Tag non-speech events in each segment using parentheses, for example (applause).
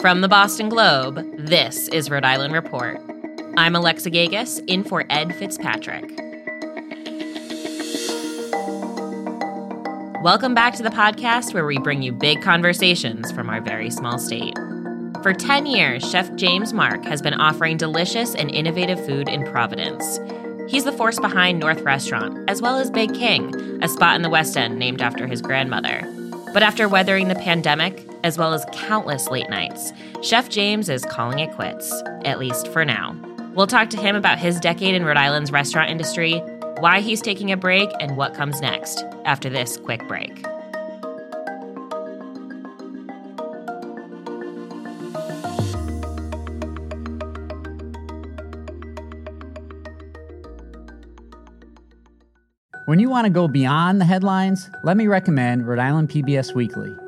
From the Boston Globe, this is Rhode Island Report. I'm Alexa Gagosz, in for Ed Fitzpatrick. Welcome back to the podcast where we bring you big conversations from our very small state. For 10 years, Chef James Mark has been offering delicious and innovative food in Providence. He's the force behind North Restaurant, as well as Big King, a spot in the West End named after his grandmother. But after weathering the pandemic, as well as countless late nights, Chef James is calling it quits, at least for now. We'll talk to him about his decade in Rhode Island's restaurant industry, why he's taking a break, and what comes next after this quick break. When you want to go beyond the headlines, let me recommend Rhode Island PBS Weekly.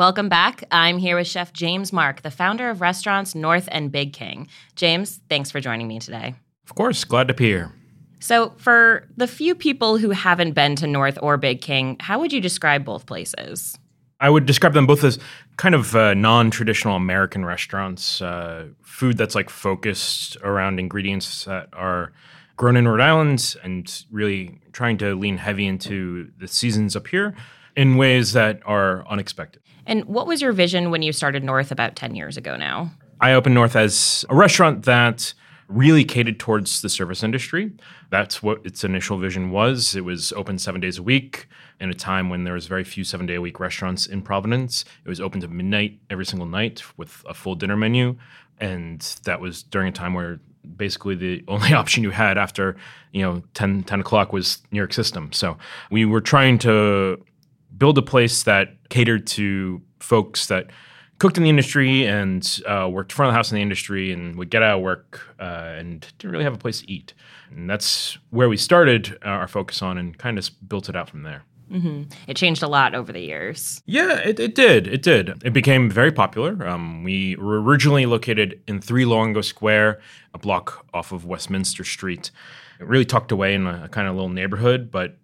Welcome back. I'm here with Chef James Mark, the founder of restaurants North and Big King. James, thanks for joining me today. Of course, glad to be here. So, for the few people who haven't been to North or Big King, how would you describe both places? I would describe them both as kind of uh, non-traditional American restaurants, uh, food that's like focused around ingredients that are grown in Rhode Island, and really trying to lean heavy into the seasons up here in ways that are unexpected. And what was your vision when you started North about 10 years ago now? I opened North as a restaurant that really catered towards the service industry. That's what its initial vision was. It was open seven days a week in a time when there was very few seven day a week restaurants in Providence. It was open to midnight every single night with a full dinner menu. And that was during a time where basically the (laughs) only option you had after, you know, 10, 10 o'clock was New York system. So we were trying to build a place that catered to folks that cooked in the industry and uh, worked front of the house in the industry and would get out of work uh, and didn't really have a place to eat. And that's where we started our focus on and kind of built it out from there. Mm-hmm. It changed a lot over the years. Yeah, it, it did. It did. It became very popular. Um, we were originally located in 3 Luongo Square, a block off of Westminster Street. It Really tucked away in a, a kind of little neighborhood, but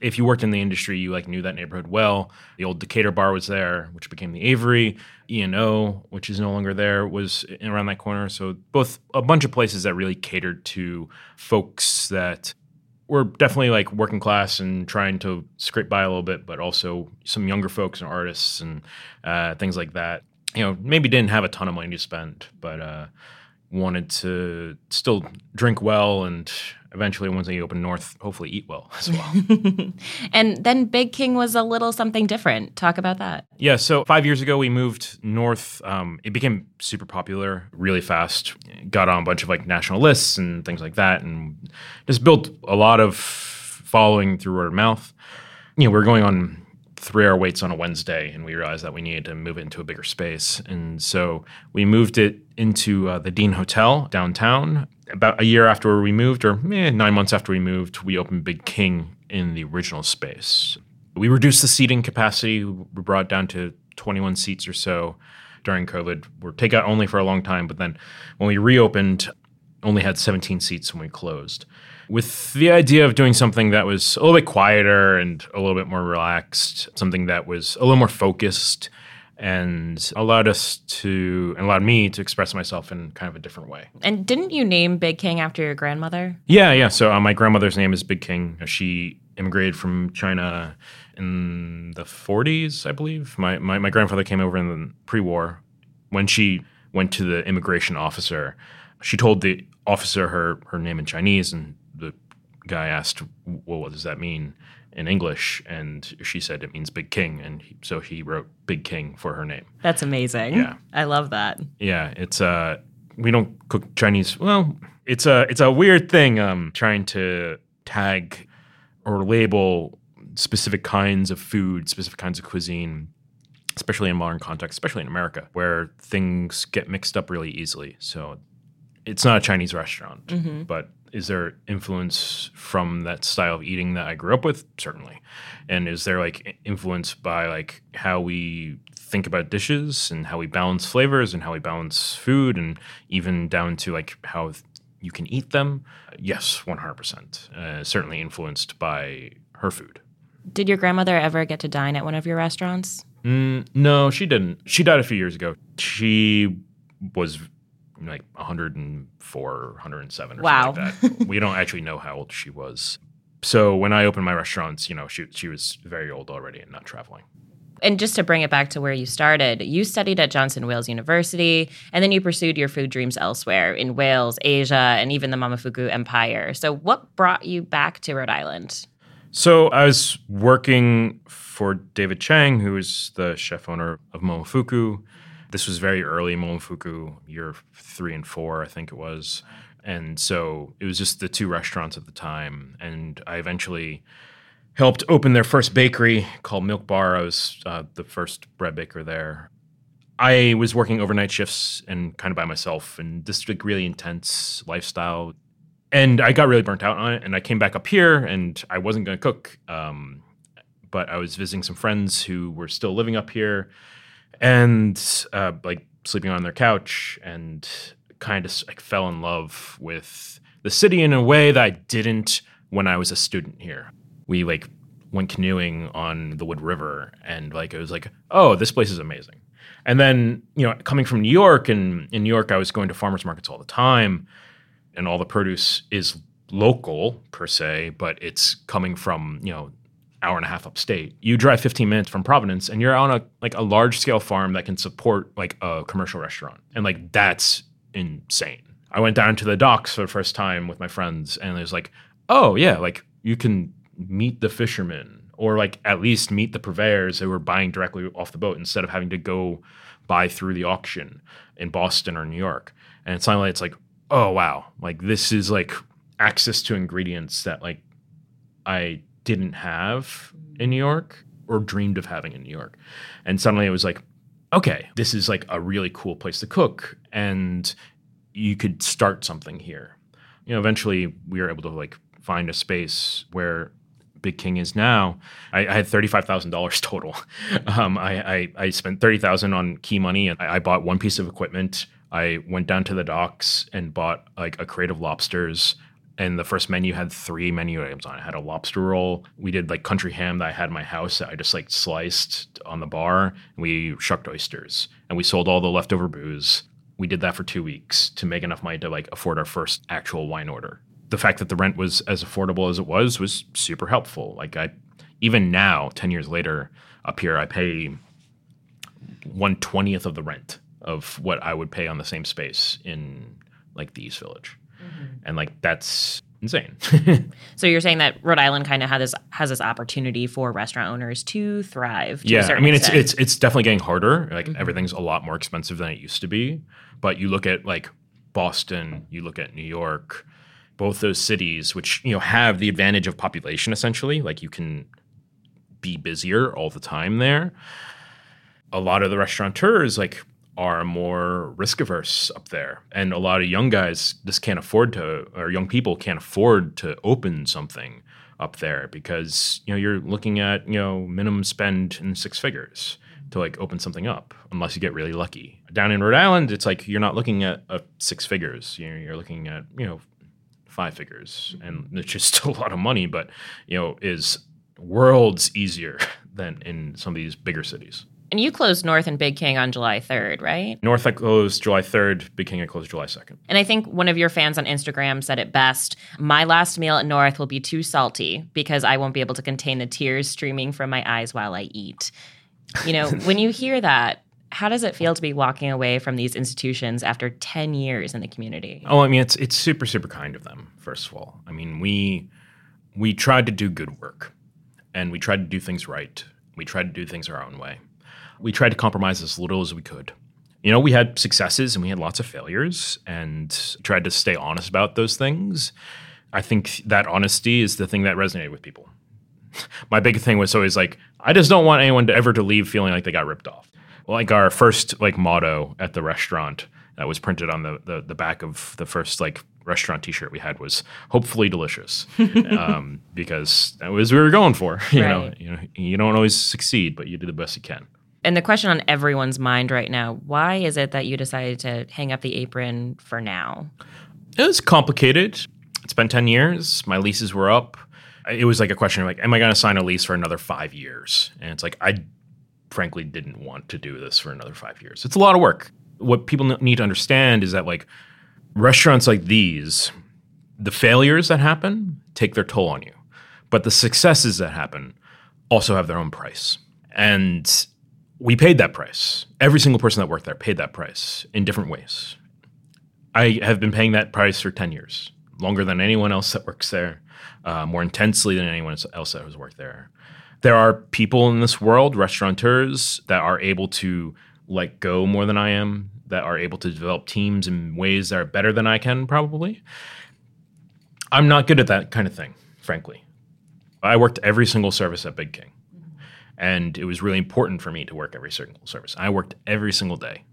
if you worked in the industry, you like knew that neighborhood well. The old Decatur bar was there, which became the Avery. E&O, which is no longer there, was around that corner. So both a bunch of places that really catered to folks that were definitely like working class and trying to scrape by a little bit, but also some younger folks and artists and uh, things like that. You know, maybe didn't have a ton of money to spend, but uh, wanted to still drink well and eventually once they open north hopefully eat well as well. (laughs) And then big king was a little something different. Talk about that. Yeah so five years ago we moved north. Um, it became super popular really fast. Got on a bunch of like national lists and things like that and just built a lot of following through word of mouth. You know we we're going on three hour waits on a Wednesday, and we realized that we needed to move it into a bigger space. And so we moved it into uh, the Dean Hotel downtown. About a year after we moved, or eh, nine months after we moved, we opened Big King in the original space. We reduced the seating capacity, we brought down to 21 seats or so during COVID. We're takeout only for a long time, but then when we reopened, only had 17 seats when we closed with the idea of doing something that was a little bit quieter and a little bit more relaxed, something that was a little more focused and allowed us to and allowed me to express myself in kind of a different way. And didn't you name Big King after your grandmother? Yeah, yeah. So uh, my grandmother's name is Big King. She immigrated from China in the 40s, I believe. My, my, my grandfather came over in the pre war. When she went to the immigration officer, she told the officer her, her name in Chinese, and guy asked, Well, what does that mean in English? And she said it means Big King. And he, so he wrote Big King for her name. That's amazing. Yeah. I love that. Yeah, it's uh we don't cook Chinese. Well, it's a it's a weird thing um trying to tag or label specific kinds of food, specific kinds of cuisine, especially in modern context, especially in America, where things get mixed up really easily. So it's not a Chinese restaurant, but is there influence from that style of eating that I grew up with? Certainly. And is there like influence by like how we think about dishes and how we balance flavors and how we balance food and even down to like how you can eat them? Yes, 100%. Uh, certainly influenced by her food. Did your grandmother ever get to dine at one of your restaurants? Mm, no, she didn't. She died a few years ago. She was like 104 or 107 or Wow. something like that. (laughs) we don't actually know how old she was. So when I opened my restaurants, you know, she she was very old already and not traveling. And just to bring it back to where you started, you studied at Johnson Wales University, and then you pursued your food dreams elsewhere in Wales, Asia, and even the Momofuku Empire. So, what brought you back to Rhode Island? So I was working for David Chang, who is the chef owner of Momofuku. This was very early Momofuku, year three and four, I think it was. And so it was just the two restaurants at the time. And I eventually helped open their first bakery called Milk Bar. I was uh, the first bread baker there. I was working overnight shifts and kind of by myself, and this like really intense lifestyle. And I got really burnt out on it. And I came back up here, and I wasn't going to cook. Um, but I was visiting some friends who were still living up here, and uh, like sleeping on their couch, and kind of like fell in love with the city in a way that I didn't when I was a student here. We like went canoeing on the Wood River, and like it was like, oh, this place is amazing. And then you know, coming from New York, and in New York, I was going to farmers markets all the time, and all the produce is local per se, but it's coming from you know hour and a half upstate. You drive 15 minutes from Providence and you're on a like a large scale farm that can support like a commercial restaurant. And like that's insane. I went down to the docks for the first time with my friends and it was like, "Oh, yeah, like you can meet the fishermen or like at least meet the purveyors who were buying directly off the boat instead of having to go buy through the auction in Boston or New York." And suddenly it's like, "Oh, wow. Like this is like access to ingredients that like I didn't have in New York or dreamed of having in New York. And suddenly it was like, okay, this is like a really cool place to cook and you could start something here. You know, eventually we were able to like find a space where Big King is now. I, I had thirty-five thousand dollars (laughs) total. Um, I, I, I spent thirty thousand on key money, and I, I bought one piece of equipment. I went down to the docks and bought like a crate of lobsters. And the first menu had three menu items on it. it. Had a lobster roll. We did like country ham that I had in my house that I just like sliced on the bar. And we shucked oysters, and we sold all the leftover booze. We did that for two weeks to make enough money to like afford our first actual wine order the fact that the rent was as affordable as it was was super helpful. Like I, even now, ten years later, up here, I pay one twentieth of the rent of what I would pay on the same space in like the East Village, Mm-hmm. and like that's insane. (laughs) So you're saying that Rhode Island kind of has this has this opportunity for restaurant owners to thrive. To yeah, I mean it's extent. it's it's definitely getting harder. Like mm-hmm. everything's a lot more expensive than it used to be. But you look at like Boston, you look at New York, both those cities, which you know have the advantage of population essentially. Like you can be busier all the time there. A lot of the restaurateurs like are more risk averse up there, and a lot of young guys just can't afford to, or young people can't afford to open something up there because you know you're looking at you know minimum spend in six figures to like open something up unless you get really lucky. Down in Rhode Island, it's like you're not looking at uh, six figures. You're, you're looking at you know five figures, and (laughs) it's just a lot of money, but you know is worlds easier (laughs) than in some of these bigger cities. And you closed North and Big King on July 3rd, right? North I closed July 3rd, Big King I closed July 2nd. And I think one of your fans on Instagram said it best My last meal at North will be too salty because I won't be able to contain the tears streaming from my eyes while I eat. You know, (laughs) when you hear that, how does it feel to be walking away from these institutions after 10 years in the community? Oh, I mean, it's it's super super kind of them. First of all, I mean, we we tried to do good work, and we tried to do things right. We tried to do things our own way. We tried to compromise as little as we could. You know, we had successes and we had lots of failures, and tried to stay honest about those things. I think that honesty is the thing that resonated with people. (laughs) My big thing was always like, I just don't want anyone to ever to leave feeling like they got ripped off like our first like motto at the restaurant that was printed on the, the, the back of the first like restaurant t-shirt we had was hopefully delicious (laughs) um, because that was what we were going for (laughs) you right. know you know you don't always succeed but you do the best you can and the question on everyone's mind right now why is it that you decided to hang up the apron for now it was complicated it's been 10 years my leases were up it was like a question of like am i going to sign a lease for another five years and it's like i frankly didn't want to do this for another five years. It's a lot of work. What people need to understand is that like restaurants like these, the failures that happen take their toll on you, but the successes that happen also have their own price. And we paid that price. Every single person that worked there paid that price in different ways. I have been paying that price for 10 years, longer than anyone else that works there, uh, more intensely than anyone else that has worked there there are people in this world, restaurateurs, that are able to let go more than I am, that are able to develop teams in ways that are better than I can, probably. I'm not good at that kind of thing, frankly. I worked every single service at Big King, and it was really important for me to work every single service. I worked every single day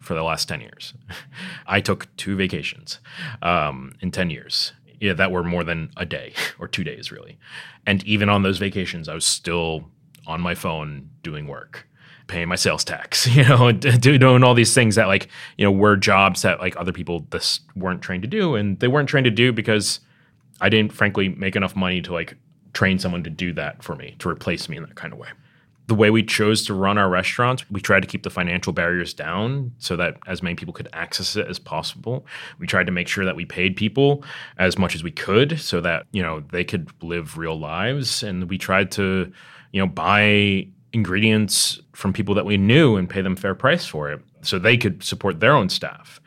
for the last 10 years. (laughs) I took two vacations um, in 10 years yeah, that were more than a day (laughs) or two days, really. And even on those vacations, I was still on my phone doing work, paying my sales tax, (laughs) you know, doing all these things that, like, you know, were jobs that like other people just weren't trained to do. And they weren't trained to do because I didn't, frankly, make enough money to like train someone to do that for me, to replace me in that kind of way the way we chose to run our restaurants, we tried to keep the financial barriers down so that as many people could access it as possible. We tried to make sure that we paid people as much as we could so that, you know, they could live real lives and we tried to, you know, buy ingredients from people that we knew and pay them fair price for it so they could support their own staff.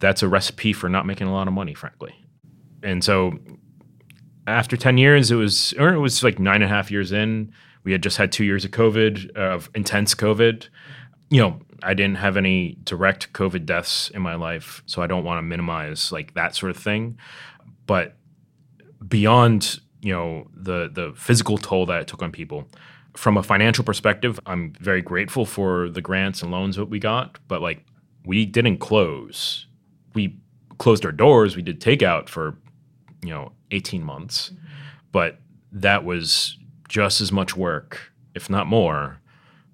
That's a recipe for not making a lot of money, frankly. And so after 10 years, it was, or it was like nine and a half years in, we had just had two years of COVID, of intense COVID. You know, I didn't have any direct COVID deaths in my life, so I don't want to minimize like that sort of thing. But beyond, you know, the the physical toll that it took on people, from a financial perspective, I'm very grateful for the grants and loans that we got, but like we didn't close. We closed our doors, we did takeout for, you know, 18 months. Mm-hmm. But that was just as much work, if not more,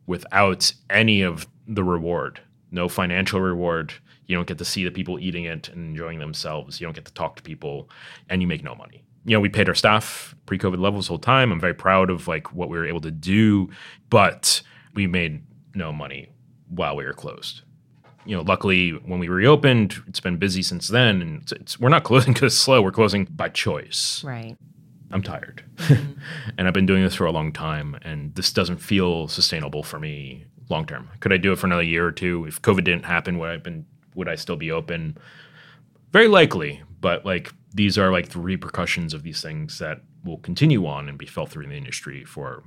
without any of the reward. No financial reward. You don't get to see the people eating it and enjoying themselves. You don't get to talk to people, and you make no money. You know, we paid our staff pre-COVID levels the whole time. I'm very proud of like what we were able to do, but we made no money while we were closed. You know, luckily when we reopened, it's been busy since then, and it's, it's, we're not closing because it's slow. We're closing by choice. Right. I'm tired. Mm-hmm. (laughs) and I've been doing this for a long time, and this doesn't feel sustainable for me long term. Could I do it for another year or two? If COVID didn't happen, would I been would I still be open? Very likely, but like these are like the repercussions of these things that will continue on and be felt through in the industry for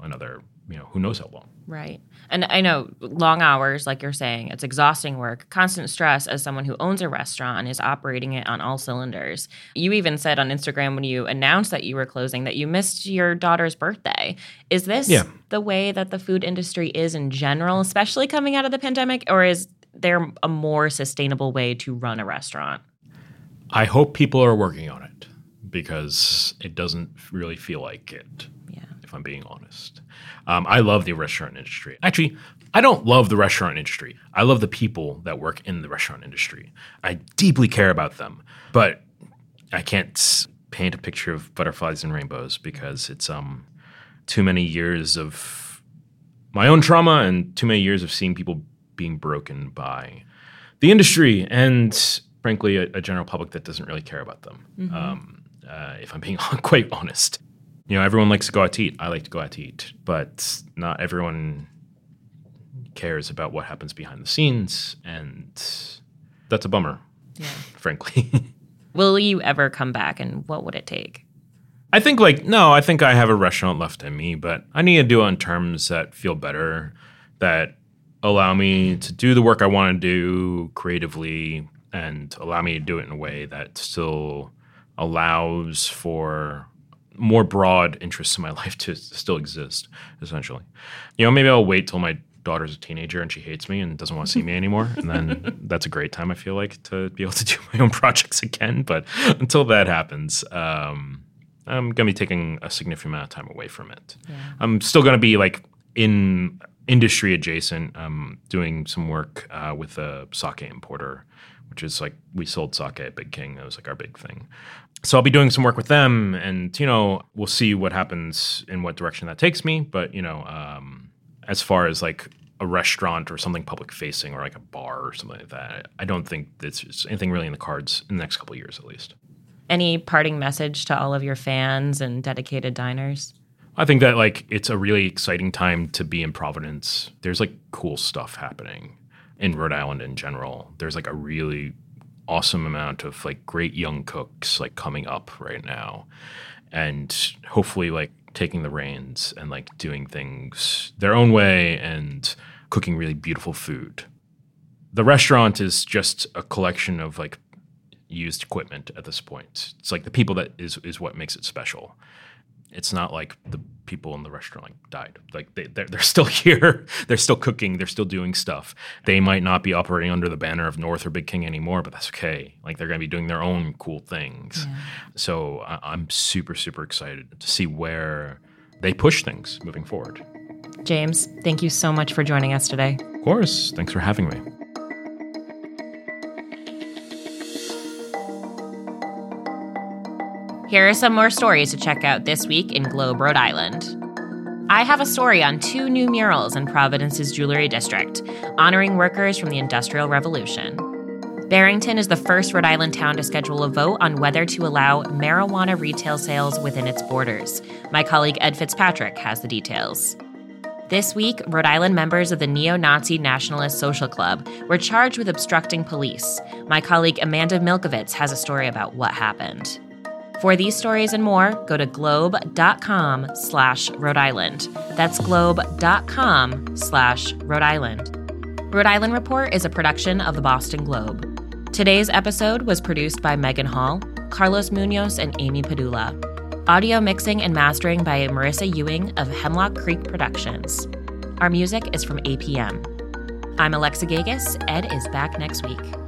another you know, who knows how long. Right. And I know long hours, like you're saying, it's exhausting work, constant stress as someone who owns a restaurant and is operating it on all cylinders. You even said on Instagram when you announced that you were closing that you missed your daughter's birthday. Is this yeah. the way that the food industry is in general, especially coming out of the pandemic, or is there a more sustainable way to run a restaurant? I hope people are working on it because it doesn't really feel like it. If I'm being honest. Um, I love the restaurant industry. Actually, I don't love the restaurant industry. I love the people that work in the restaurant industry. I deeply care about them, but I can't paint a picture of butterflies and rainbows because it's um too many years of my own trauma and too many years of seeing people being broken by the industry and frankly a, a general public that doesn't really care about them. Um, uh, if I'm being (laughs) quite honest, you know, everyone likes to go out to eat. I like to go out to eat, but not everyone cares about what happens behind the scenes, and that's a bummer. Yeah. Frankly. (laughs) Will you ever come back and what would it take? I think like no, I think I have a restaurant left in me, but I need to do it on terms that feel better, that allow me to do the work I want to do creatively and allow me to do it in a way that still allows for more broad interests in my (laughs) life to still exist, essentially. You know, maybe I'll wait till my daughter's a teenager and she hates me and doesn't want to see me anymore. And then (laughs) that's a great time, I feel like, to be able to do my own (laughs) projects again. But until that happens, um, I'm going to be taking a significant amount of time away from it. I'm still going to be like in industry adjacent, um, doing some work uh, with a sake importer, which is like we sold sake at Big King. That was like our big thing. So I'll be doing some work with them, and you know we'll see what happens in what direction that takes me. But you know, um, as far as like a restaurant or something public facing or like a bar or something like that, I don't think there's anything really in the cards in the next couple of years at least. Any parting message to all of your fans and dedicated diners? I think that like it's a really exciting time to be in Providence. There's like cool stuff happening in Rhode Island in general. There's like a really awesome amount of like great young cooks like coming up right now. And hopefully like taking the reins and like doing things their own way and cooking really beautiful food. The restaurant is just a collection of like used equipment at this point. It's like the people that is is what makes it special it's not like the people in the restaurant like died. Like they, they're, they're (laughs) still here. They're still cooking. They're still doing stuff. They might not be operating under the banner of north or big king anymore but that's okay. Like they're going to be doing their own cool things. So I, i'm super super excited to see where they push things moving forward. James, thank you so much for joining us today. of course. Thanks for having me Here are some more stories to check out this week in Globe, Rhode Island. I have a story on two new murals in Providence's Jewelry District, honoring workers from the Industrial Revolution. Barrington is the first Rhode Island town to schedule a vote on whether to allow marijuana retail sales within its borders. My colleague Ed Fitzpatrick has the details. This week, Rhode Island members of the Neo Nazi Nationalist Social Club were charged with obstructing police. My colleague Amanda Milkovits has a story about what happened. For these stories and more, go to globe.com slash Rhode Island. That's globe.com slash Rhode Island. Rhode Island Report is a production of the Boston Globe. Today's episode was produced by Megan Hall, Carlos Munoz, and Amy Padula. Audio mixing and mastering by Marissa Ewing of Hemlock Creek Productions. Our music is from APM. I'm Alexa Gagosz. Ed is back next week.